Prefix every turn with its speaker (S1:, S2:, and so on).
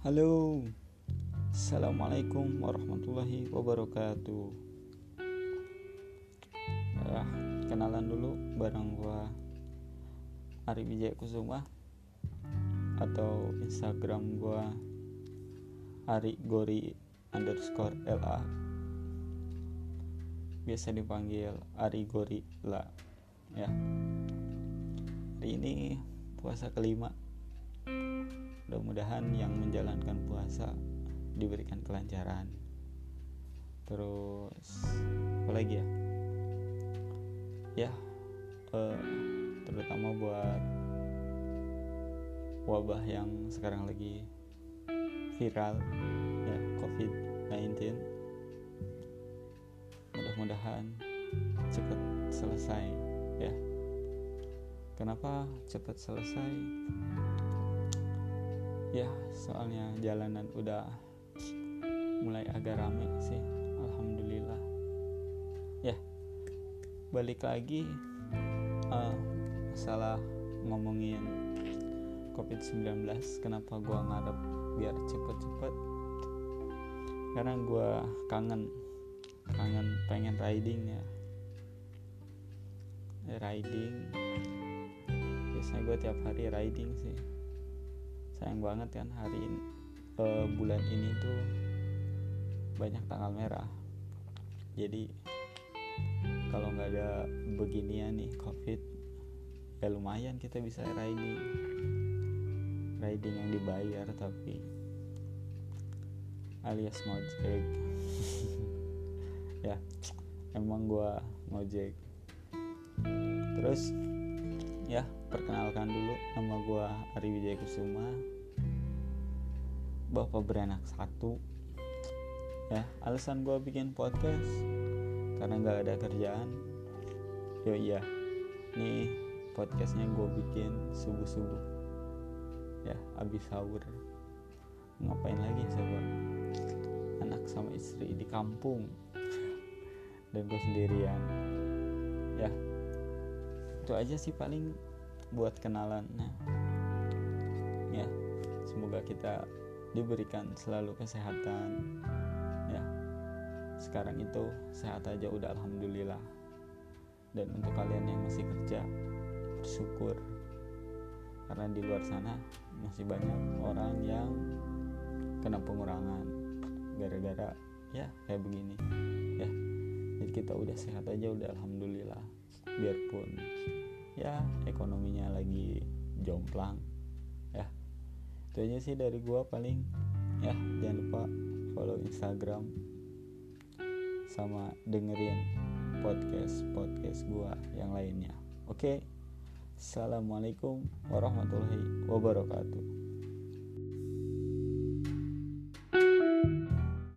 S1: Halo. Assalamualaikum warahmatullahi wabarakatuh. Ya, Kenalan dulu bareng gua Ari Wijaya Kusuma Atau Instagram gua Ari Gori underscore LA Biasa dipanggil Ari Gori La ya. Hari ini puasa kelima mudah-mudahan yang menjalankan puasa diberikan kelancaran. Terus apa lagi ya? Ya eh, terutama buat wabah yang sekarang lagi viral ya covid-19 mudah-mudahan cepat selesai ya. Kenapa cepat selesai ya soalnya jalanan udah mulai agak rame sih alhamdulillah. Ya balik lagi uh, masalah ngomongin covid-19 kenapa gua ngarep biar cepet-cepet? Karena gua kangen kangen pengen riding ya. Riding. Biasanya gue tiap hari riding sih sayang banget kan hari ini uh, bulan ini tuh banyak tanggal merah. Jadi kalau nggak ada beginian nih covid ya lumayan kita bisa riding. Riding yang dibayar tapi alias ngojek ya emang gua ngojek terus ya perkenalkan dulu nama gue Ari Wijaya Kusuma bapak beranak satu. Ya alasan gue bikin podcast karena nggak ada kerjaan. Yo iya. Nih podcastnya gue bikin subuh subuh ya abis sahur. Ngapain lagi coba anak sama istri di kampung. Dan gue sendirian. Ya itu aja sih paling buat kenalan nah, ya semoga kita diberikan selalu kesehatan. Ya sekarang itu sehat aja udah alhamdulillah. Dan untuk kalian yang masih kerja bersyukur. Karena di luar sana masih banyak orang yang kena pengurangan gara-gara ya kayak begini. Ya jadi kita udah sehat aja udah alhamdulillah. Biarpun ya ekonominya lagi jomplang itu aja sih dari gua paling ya jangan lupa follow instagram sama dengerin podcast podcast gua yang lainnya. Oke assalamualaikum warahmatullahi wabarakatuh